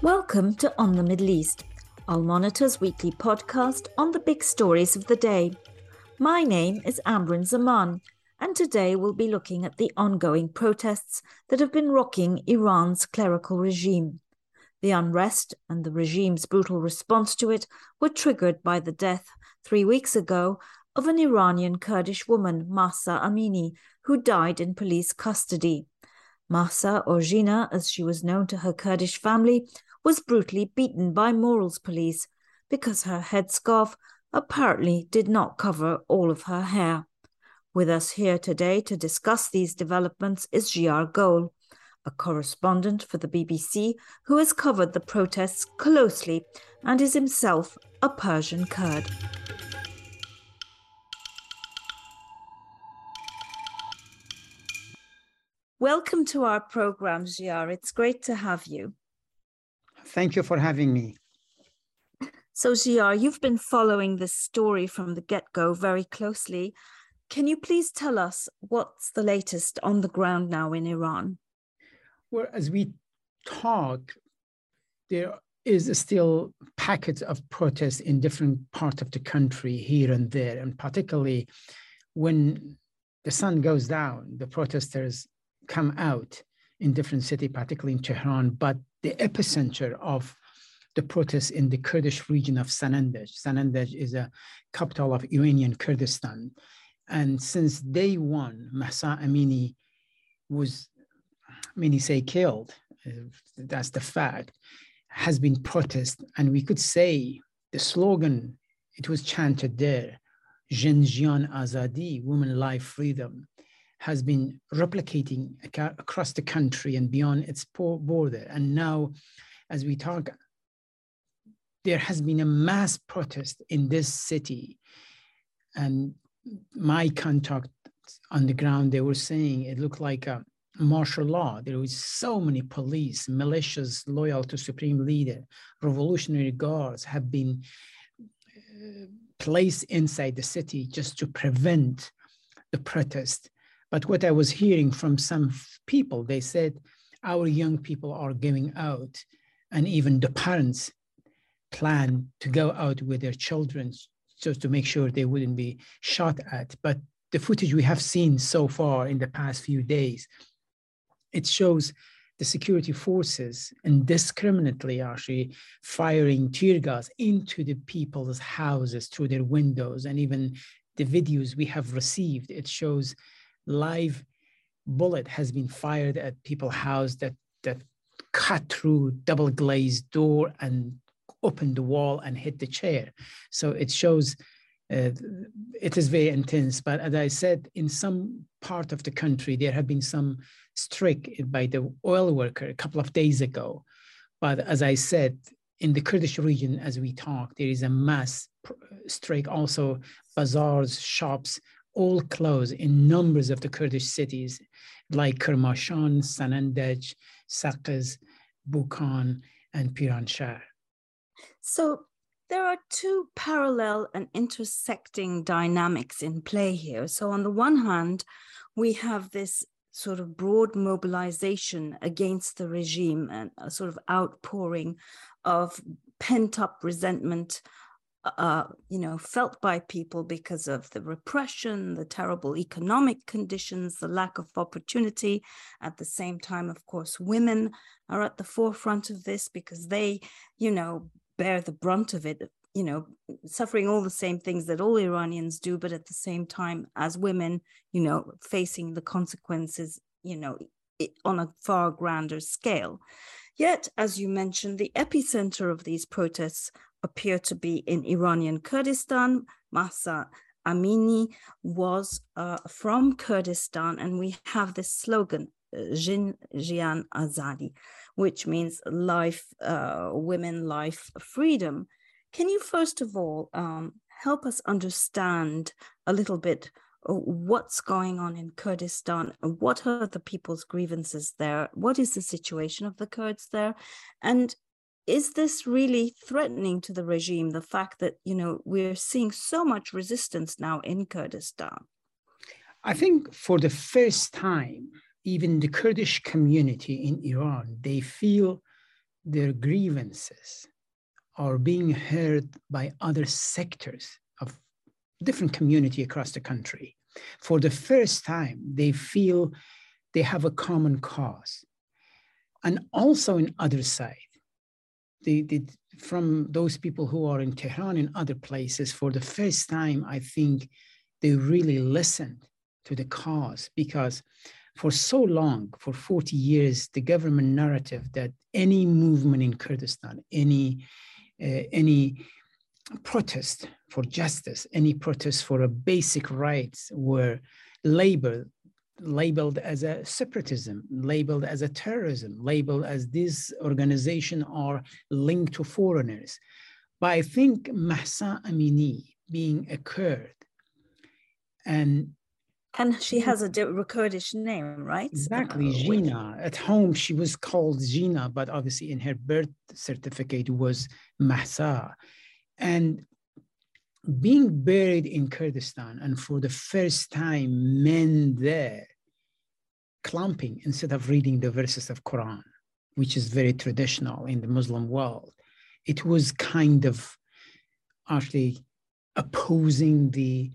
Welcome to On the Middle East, Al Monitor's weekly podcast on the big stories of the day. My name is Amberin Zaman, and today we'll be looking at the ongoing protests that have been rocking Iran's clerical regime. The unrest and the regime's brutal response to it were triggered by the death, three weeks ago, of an Iranian Kurdish woman, Mahsa Amini, who died in police custody. Mahsa, or Jina as she was known to her Kurdish family, was brutally beaten by Morals police because her headscarf apparently did not cover all of her hair. With us here today to discuss these developments is Jiyar Gol, a correspondent for the BBC who has covered the protests closely and is himself a Persian Kurd. Welcome to our program, Jiyar. It's great to have you. Thank you for having me. So, Jiyar, you've been following this story from the get go very closely. Can you please tell us what's the latest on the ground now in Iran? Well, as we talk, there is still packets of protests in different parts of the country here and there, and particularly when the sun goes down, the protesters come out in different cities, particularly in Tehran. But the epicenter of the protests in the Kurdish region of Sanandaj. Sanandaj is a capital of Iranian Kurdistan. And since day one, Mahsa Amini was, many say killed, uh, that's the fact, has been protest. And we could say the slogan, it was chanted there, Jinjian Azadi, women life freedom has been replicating across the country and beyond its border. And now, as we talk, there has been a mass protest in this city. And my contact on the ground, they were saying it looked like a martial law. There was so many police, militias loyal to supreme leader, revolutionary guards have been uh, placed inside the city just to prevent the protest. But what I was hearing from some people, they said, our young people are going out, and even the parents plan to go out with their children just to make sure they wouldn't be shot at. But the footage we have seen so far in the past few days, it shows the security forces indiscriminately actually firing tear gas into the people's houses through their windows and even the videos we have received it shows live bullet has been fired at people's house that that cut through double glazed door and opened the wall and hit the chair. So it shows uh, it is very intense. But as I said, in some part of the country, there have been some strike by the oil worker a couple of days ago. But as I said, in the Kurdish region, as we talk, there is a mass strike. Also, bazaars, shops all close in numbers of the Kurdish cities like Kermanshah, Sanandaj, Saqqez, Bukhan, and Piranshahr. So there are two parallel and intersecting dynamics in play here. So, on the one hand, we have this sort of broad mobilization against the regime and a sort of outpouring of pent up resentment uh, you know, felt by people because of the repression, the terrible economic conditions, the lack of opportunity. At the same time, of course, women are at the forefront of this because they, you know, bear the brunt of it, you know, suffering all the same things that all Iranians do, but at the same time, as women, you know, facing the consequences, you know, on a far grander scale. Yet, as you mentioned, the epicenter of these protests appear to be in Iranian Kurdistan. Mahsa Amini was uh, from Kurdistan, and we have this slogan, Jin Jian Azadi, which means life, uh, women, life, freedom. Can you first of all um, help us understand a little bit uh, what's going on in Kurdistan? What are the people's grievances there? What is the situation of the Kurds there? And is this really threatening to the regime the fact that you know we're seeing so much resistance now in kurdistan i think for the first time even the kurdish community in iran they feel their grievances are being heard by other sectors of different community across the country. For the first time, they feel they have a common cause. And also in other side, they, they, from those people who are in Tehran and other places, for the first time, I think they really listened to the cause. Because for so long, for 40 years, the government narrative that any movement in Kurdistan, any uh, any protest for justice, any protest for a basic rights were labeled labeled as a separatism, labeled as a terrorism, labeled as this organization are linked to foreigners. But I think Mahsa Amini being a Kurd and and she has a Kurdish name, right? Exactly, uh, Jina. At home, she was called Jina, but obviously in her birth certificate was Mahsa. And being buried in Kurdistan, and for the first time, men there clumping instead of reading the verses of Quran, which is very traditional in the Muslim world. It was kind of actually opposing the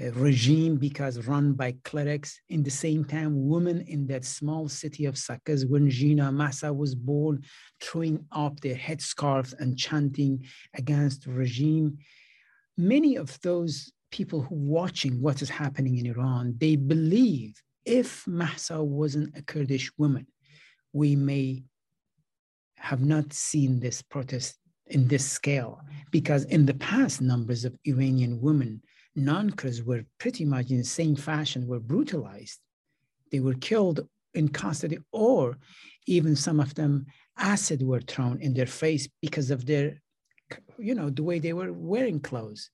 uh, regime because run by clerics. In the same time, women in that small city of Saqqez, when Jina Mahsa was born, throwing up their headscarves and chanting against regime. Many of those people who are watching what is happening in Iran, they believe if Mahsa wasn't a Kurdish woman, we may have not seen this protest in this scale because in the past numbers of Iranian women non-Kurds were pretty much in the same fashion were brutalized. They were killed in custody, or even some of them acid were thrown in their face because of their, you know, the way they were wearing clothes.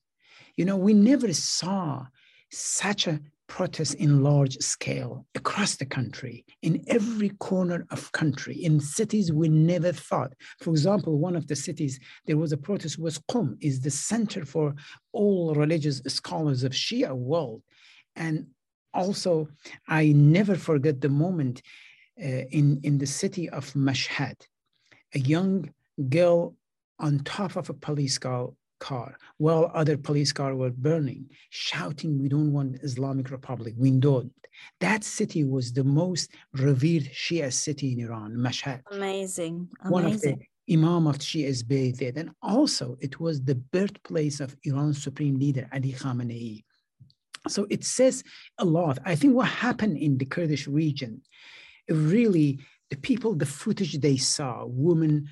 You know, we never saw such a protest in large scale across the country, in every corner of country, in cities we never thought. For example, one of the cities there was a protest was Qom, is the center for all religious scholars of Shia world. And also, I never forget the moment uh, in, in the city of Mashhad, a young girl on top of a police car car while other police cars were burning, shouting, We don't want Islamic Republic. We don't. That city was the most revered Shia city in Iran, Mashhad. Amazing. Amazing. One of the Imam of Shia is buried there. And also, it was the birthplace of Iran's supreme leader, Ali Khamenei. So it says a lot. I think what happened in the Kurdish region, really, the people, the footage they saw, women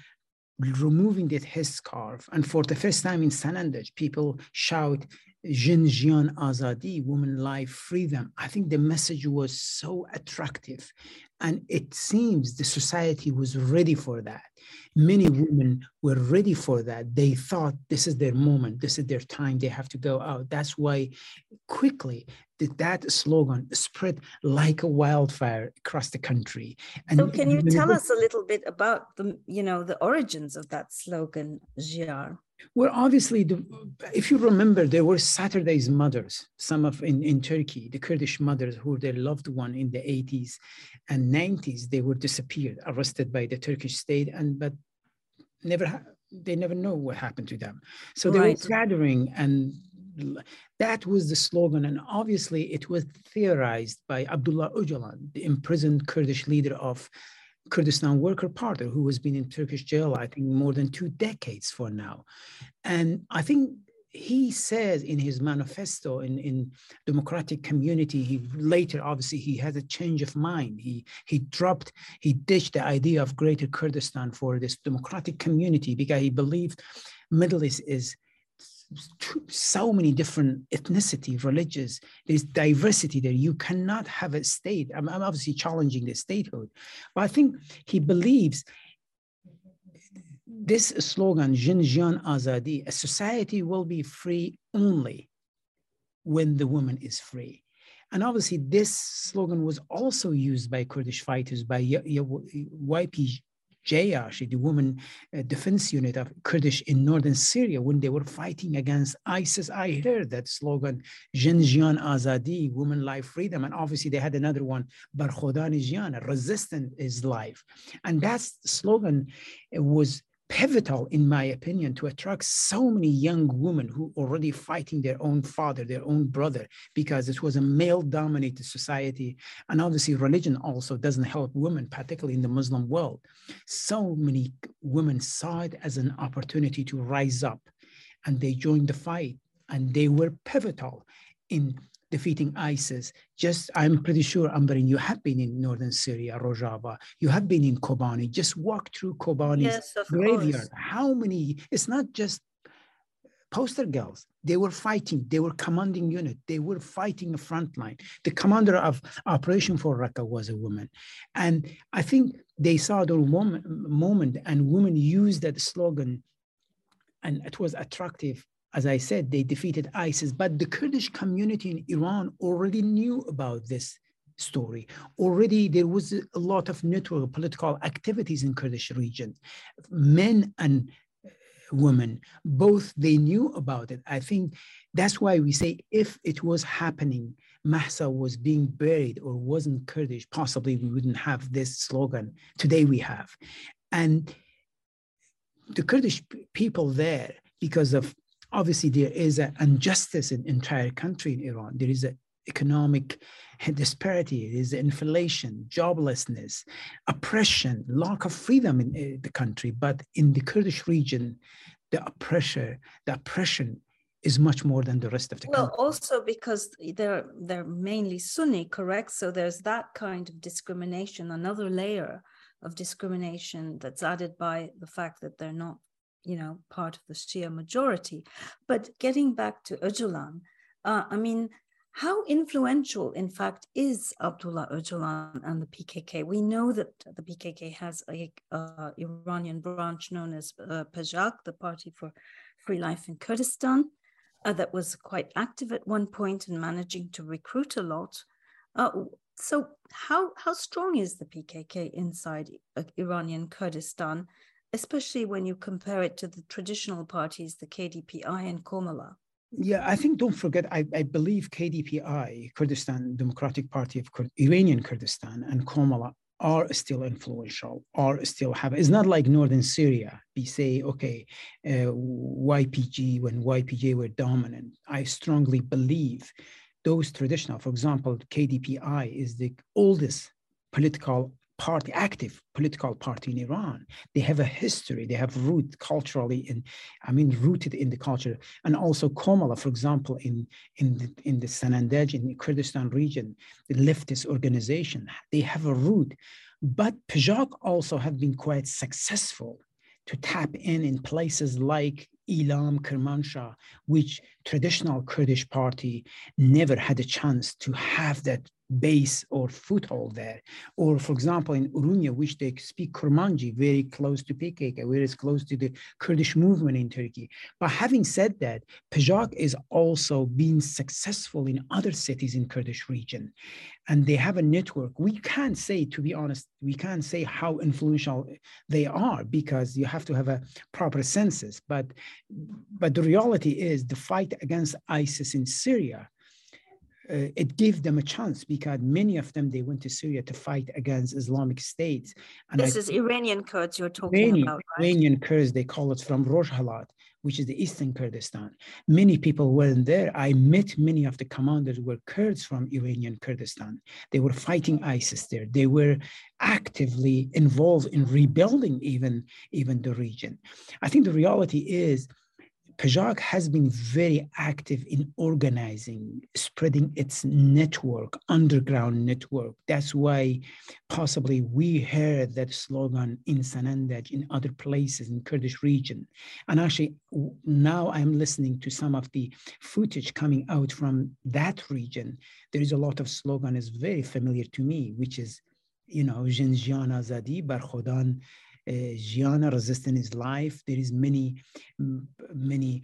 removing that headscarf. And for the first time in Sanandaj, people shout, Jin Jian Azadi, woman life, freedom. I think the message was so attractive. And it seems the society was ready for that. Many women were ready for that. They thought this is their moment, this is their time, they have to go out. That's why quickly did that slogan spread like a wildfire across the country. And so can you tell us a little bit about the, you know, the origins of that slogan, Jiyar? Well, obviously, the, if you remember, there were Saturday's mothers, some of in, in Turkey, the Kurdish mothers who were their loved one in the 80s and 90s, they were disappeared, arrested by the Turkish state, and but never they never know what happened to them. So they right. were gathering, and that was the slogan. And obviously, it was theorized by Abdullah Öcalan, the imprisoned Kurdish leader of Kurdistan Worker Party, who has been in Turkish jail, I think, more than two decades for now. And I think he says in his manifesto in, in democratic community, he later, obviously, he had a change of mind. He, he dropped, he ditched the idea of greater Kurdistan for this democratic community because he believed Middle East is so many different ethnicity, religious. There's diversity there. You cannot have a state. I'm, I'm obviously challenging the statehood, but I think he believes this slogan, Jin Jian Azadi, a society will be free only when the woman is free. And obviously, this slogan was also used by Kurdish fighters, by YPG JASH, the women uh, defense unit of Kurdish in northern Syria, when they were fighting against ISIS, I heard that slogan, Jin Jian Azadi, woman, life freedom. And obviously they had another one, Bar Khodan Jian, resistant is life. And that slogan was pivotal, in my opinion, to attract so many young women who already fighting their own father, their own brother, because it was a male-dominated society. And obviously religion also doesn't help women, particularly in the Muslim world. So many women saw it as an opportunity to rise up and they joined the fight and they were pivotal in defeating ISIS. Just, I'm pretty sure, Amberin, you have been in northern Syria, Rojava. You have been in Kobani. Just walk through Kobani's yes, graveyard. Course. How many? It's not just poster girls. They were fighting. They were commanding unit. They were fighting the front line. The commander of Operation for Raqqa was a woman, and I think they saw the moment, moment and women used that slogan, and it was attractive as I said, they defeated ISIS, but the Kurdish community in Iran already knew about this story. Already there was a lot of network political activities in Kurdish region. Men and uh, women, both they knew about it. I think that's why we say if it was happening, Mahsa was being buried or wasn't Kurdish, possibly we wouldn't have this slogan. Today we have. And the Kurdish people there, because of obviously there is an injustice in entire country in Iran. There is an economic disparity, there is inflation, joblessness, oppression, lack of freedom in uh, the country. But in the Kurdish region, the oppression, the oppression is much more than the rest of the well, country. Well, also because they're they're mainly Sunni, correct? So there's that kind of discrimination, another layer of discrimination that's added by the fact that they're not you know, part of the Shia majority. But getting back to Öcalan, uh, I mean, how influential, in fact, is Abdullah Öcalan and the PKK? We know that the PKK has a Iranian branch known as uh, PAJAK, the Party for Free Life in Kurdistan, uh, that was quite active at one point and managing to recruit a lot. Uh, so, how how strong is the PKK inside uh, Iranian Kurdistan? Especially when you compare it to the traditional parties, the KDPI and Komala. Yeah, I think don't forget, I, I believe KDPI, Kurdistan Democratic Party of Iranian Kurdistan, and Komala are still influential, are still have. It's not like northern Syria. We say, okay, uh, YPG when YPG were dominant. I strongly believe those traditional, for example, KDPI is the oldest political party, active political party in Iran. They have a history, they have root culturally in, I mean, rooted in the culture. And also Komala, for example, in, in, the, in the Sanandaj, in the Kurdistan region, the leftist organization, they have a root. But PAJAK also have been quite successful to tap in in places like Ilam, Kermanshah, which traditional Kurdish party never had a chance to have that base or foothold there. Or, for example, in Urumia, which they speak Kurmanji, very close to PKK, very close to the Kurdish movement in Turkey. But having said that, PAJAK is also being successful in other cities in Kurdish region. And they have a network. We can't say, to be honest, we can't say how influential they are because you have to have a proper census. But, but the reality is the fight against ISIS in Syria uh, it gave them a chance because many of them they went to Syria to fight against Islamic State. And this I, is Iranian Kurds you're talking Iranian, about, right? Iranian Kurds they call it from Rojhelat, which is the eastern Kurdistan. Many people weren't there. I met many of the commanders were Kurds from Iranian Kurdistan. They were fighting ISIS there. They were actively involved in rebuilding even even the region. I think the reality is PAJAK has been very active in organizing, spreading its network, underground network. That's why possibly we heard that slogan in Sanandaj, in other places in Kurdish region. And actually now I'm listening to some of the footage coming out from that region. There is a lot of slogan is very familiar to me, which is, you know, Jinjiana Zadi, Bar Khodan, Gianna resisting his life. There is many, many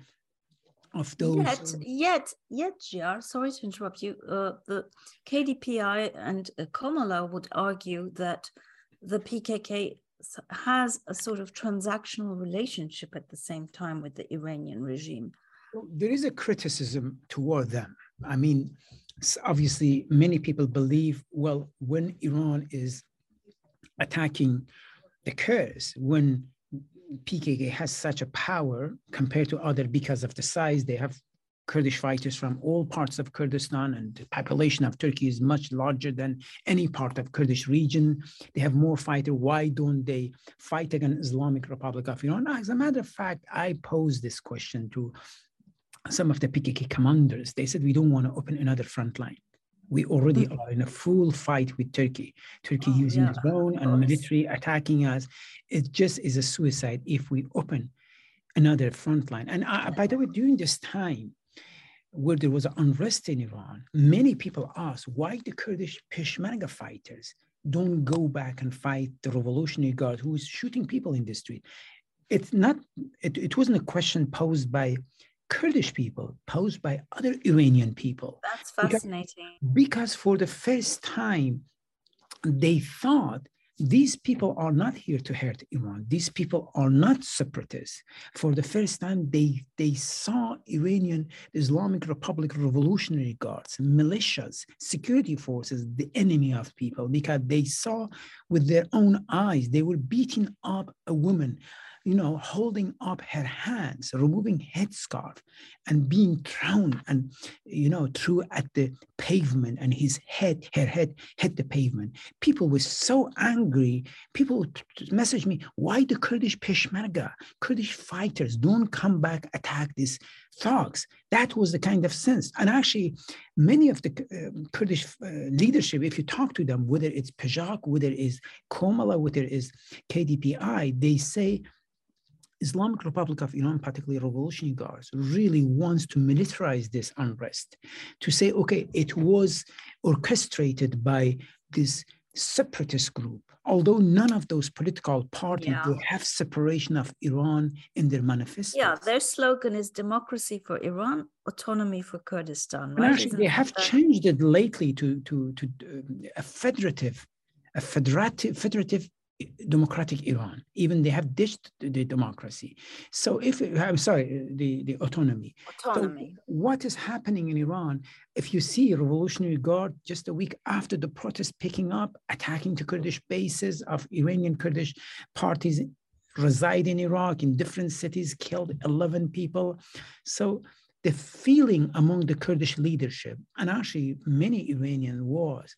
of those. Yet, yet, yet, Jiyar, sorry to interrupt you. Uh, the KDPI and uh, Komala would argue that the PKK has a sort of transactional relationship at the same time with the Iranian regime. Well, there is a criticism toward them. I mean, obviously, many people believe, well, when Iran is attacking Kurds, when PKK has such a power compared to other because of the size, they have Kurdish fighters from all parts of Kurdistan, and the population of Turkey is much larger than any part of Kurdish region. They have more fighters. Why don't they fight against Islamic Republic of Iran? As a matter of fact, I posed this question to some of the PKK commanders. They said we don't want to open another front line. We already mm-hmm. are in a full fight with Turkey. Turkey oh, using yeah, drone and military attacking us. It just is a suicide if we open another front line. And uh, by the way, during this time, where there was unrest in Iran, many people asked why the Kurdish Peshmerga fighters don't go back and fight the Revolutionary Guard who is shooting people in the street. It's not, it, it wasn't a question posed by Kurdish people, posed by other Iranian people. That's fascinating. Because, because for the first time, they thought these people are not here to hurt Iran. These people are not separatists. For the first time, they, they saw Iranian Islamic Republic Revolutionary Guards, militias, security forces, the enemy of people, because they saw with their own eyes, they were beating up a woman you know, holding up her hands, removing headscarf, and being thrown and, you know, threw at the pavement, and his head, her head hit the pavement. People were so angry. People messaged me, why the Kurdish Peshmerga, Kurdish fighters don't come back attack these thugs? That was the kind of sense. And actually, many of the uh, Kurdish uh, leadership, if you talk to them, whether it's Pejak, whether it's Komala, whether it's KDPI, they say Islamic Republic of Iran, particularly Revolutionary Guards, really wants to militarize this unrest, to say, okay, it was orchestrated by this separatist group. Although none of those political parties yeah. have separation of Iran in their manifesto. Yeah, their slogan is democracy for Iran, autonomy for Kurdistan. Right? actually, they have that... changed it lately to to to uh, a federative, a federative federative democratic Iran. Even they have ditched the democracy. So if I'm sorry, the, the autonomy. Autonomy. So what is happening in Iran? If you see Revolutionary Guard just a week after the protests picking up, attacking the Kurdish bases of Iranian Kurdish parties reside in Iraq in different cities, killed 11 people. So the feeling among the Kurdish leadership, and actually many Iranian was,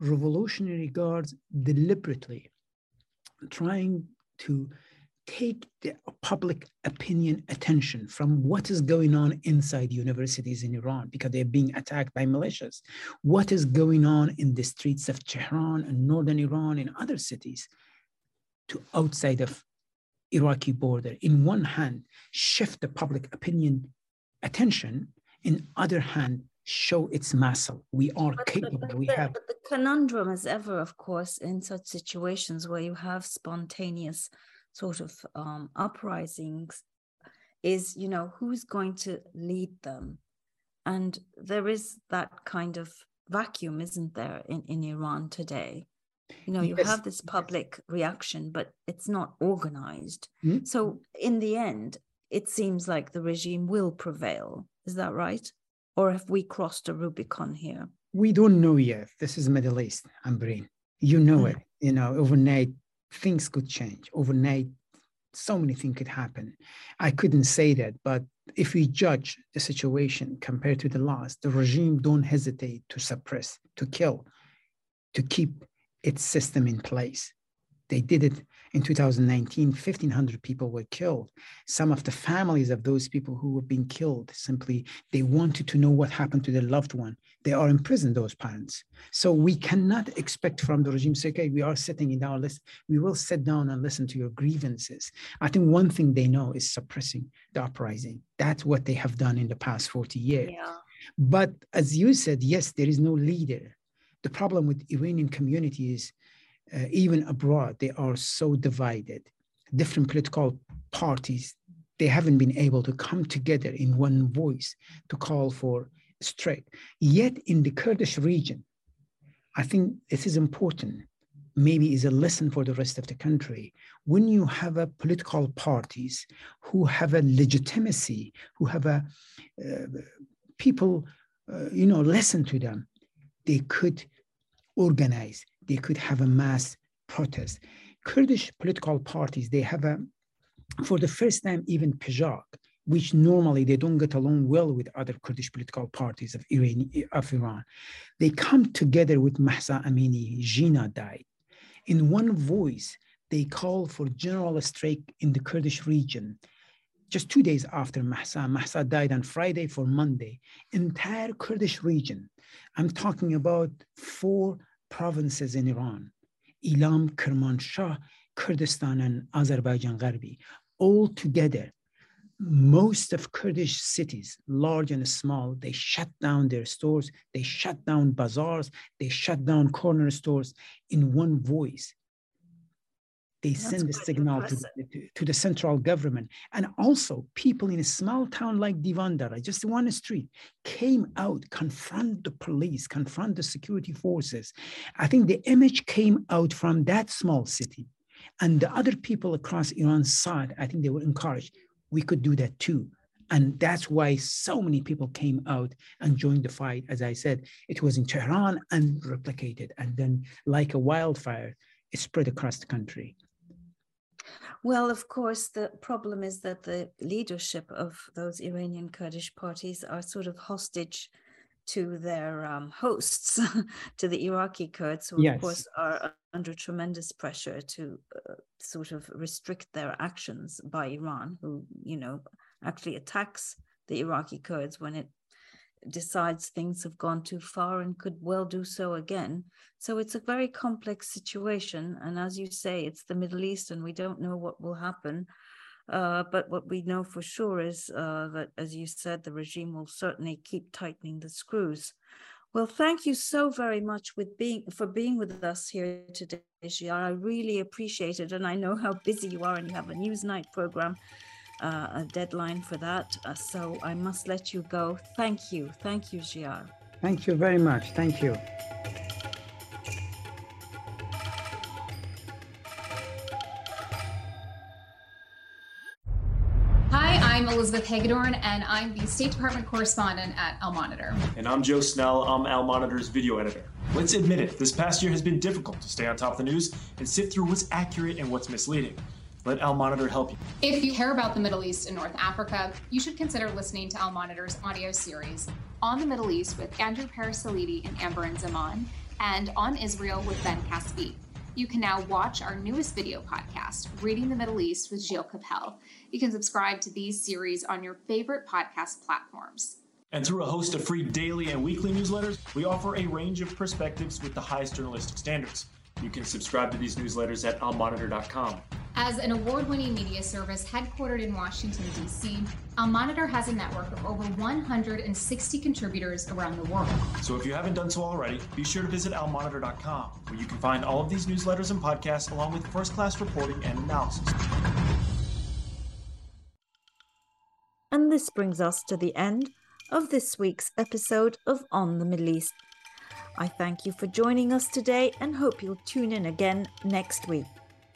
Revolutionary Guards deliberately trying to take the public opinion attention from what is going on inside universities in Iran because they're being attacked by militias. What is going on in the streets of Tehran and northern Iran and other cities to outside of Iraqi border. In one hand, shift the public opinion attention. In other hand, show its muscle. We are but, capable. But, but, we have. But the conundrum as ever, of course, in such situations where you have spontaneous sort of um, uprisings, is you know who's going to lead them, and there is that kind of vacuum, isn't there, in in Iran today? You know, you yes. have this public reaction, but it's not organized. Mm-hmm. So in the end, it seems like the regime will prevail. Is that right? Or have we crossed a Rubicon here? We don't know yet. This is Middle East, Amberin. You know mm-hmm. it. You know, overnight things could change. Overnight, so many things could happen. I couldn't say that, but if we judge the situation compared to the last, the regime don't hesitate to suppress, to kill, to keep its system in place. They did it in 2019, 1,500 people were killed. Some of the families of those people who were being killed simply, they wanted to know what happened to their loved one. They are in prison, those parents. So we cannot expect from the regime, say, okay, we are sitting in our list. We will sit down and listen to your grievances. I think one thing they know is suppressing the uprising. That's what they have done in the past 40 years. Yeah. But as you said, yes, there is no leader. The problem with Iranian community is uh, even abroad, they are so divided. Different political parties, they haven't been able to come together in one voice to call for strike. Yet in the Kurdish region, I think this is important. maybe is a lesson for the rest of the country. When you have a political parties who have a legitimacy, who have a uh, people, uh, you know, listen to them, they could organize, they could have a mass protest. Kurdish political parties, they have a, for the first time, even PJAK, which normally they don't get along well with other Kurdish political parties of Iran. Of Iran. They come together with Mahsa Amini. Jina died. In one voice, they call for general strike in the Kurdish region. Just two days after Mahsa, Mahsa died on Friday for Monday. Entire Kurdish region, I'm talking about four provinces in Iran, Ilam, Kermanshah, Kurdistan, and Azerbaijan Gharbi, all together most of Kurdish cities, large and small, they shut down their stores, they shut down bazaars, they shut down corner stores in one voice. They That's send a signal to, to, to, the central government. And also, people in a small town like Divandara, just one street, came out, confront the police, confront the security forces. I think the image came out from that small city. And the other people across Iran saw it. I think they were encouraged we could do that too. And that's why so many people came out and joined the fight. As I said, it was in Tehran and replicated. And then, like a wildfire, it spread across the country. Well, of course, the problem is that the leadership of those Iranian Kurdish parties are sort of hostage to their um, hosts, to the Iraqi Kurds, who yes. of course are under tremendous pressure to uh, sort of restrict their actions by Iran, who you know actually attacks the Iraqi Kurds when it decides things have gone too far and could well do so again. So it's a very complex situation, and as you say, it's the Middle East, and we don't know what will happen. Uh, but what we know for sure is uh, that, as you said, the regime will certainly keep tightening the screws. Well, thank you so very much with being for being with us here today, Jiyar. I really appreciate it, and I know how busy you are, and you have a Newsnight program, uh, a deadline for that. Uh, so I must let you go. Thank you, thank you, Jiyar. Thank you very much. Thank you. Hi, I'm Elizabeth Hagedorn, and I'm the State Department correspondent at Al Monitor. And I'm Joe Snell. I'm Al Monitor's video editor. Let's admit it, this past year has been difficult to stay on top of the news and sift through what's accurate and what's misleading. Let Al Monitor help you. If you care about the Middle East and North Africa, you should consider listening to Al Monitor's audio series on the Middle East with Andrew Parasiliti and Amberin Zaman, and on Israel with Ben Caspit. You can now watch our newest video podcast, Reading the Middle East with Gilles Kepel. You can subscribe to these series on your favorite podcast platforms. And through a host of free daily and weekly newsletters, we offer a range of perspectives with the highest journalistic standards. You can subscribe to these newsletters at almonitor.com. As an award winning media service headquartered in Washington, D.C., Al Monitor has a network of over 160 contributors around the world. So if you haven't done so already, be sure to visit almonitor.com, where you can find all of these newsletters and podcasts along with first class reporting and analysis. And this brings us to the end of this week's episode of On the Middle East. I thank you for joining us today and hope you'll tune in again next week.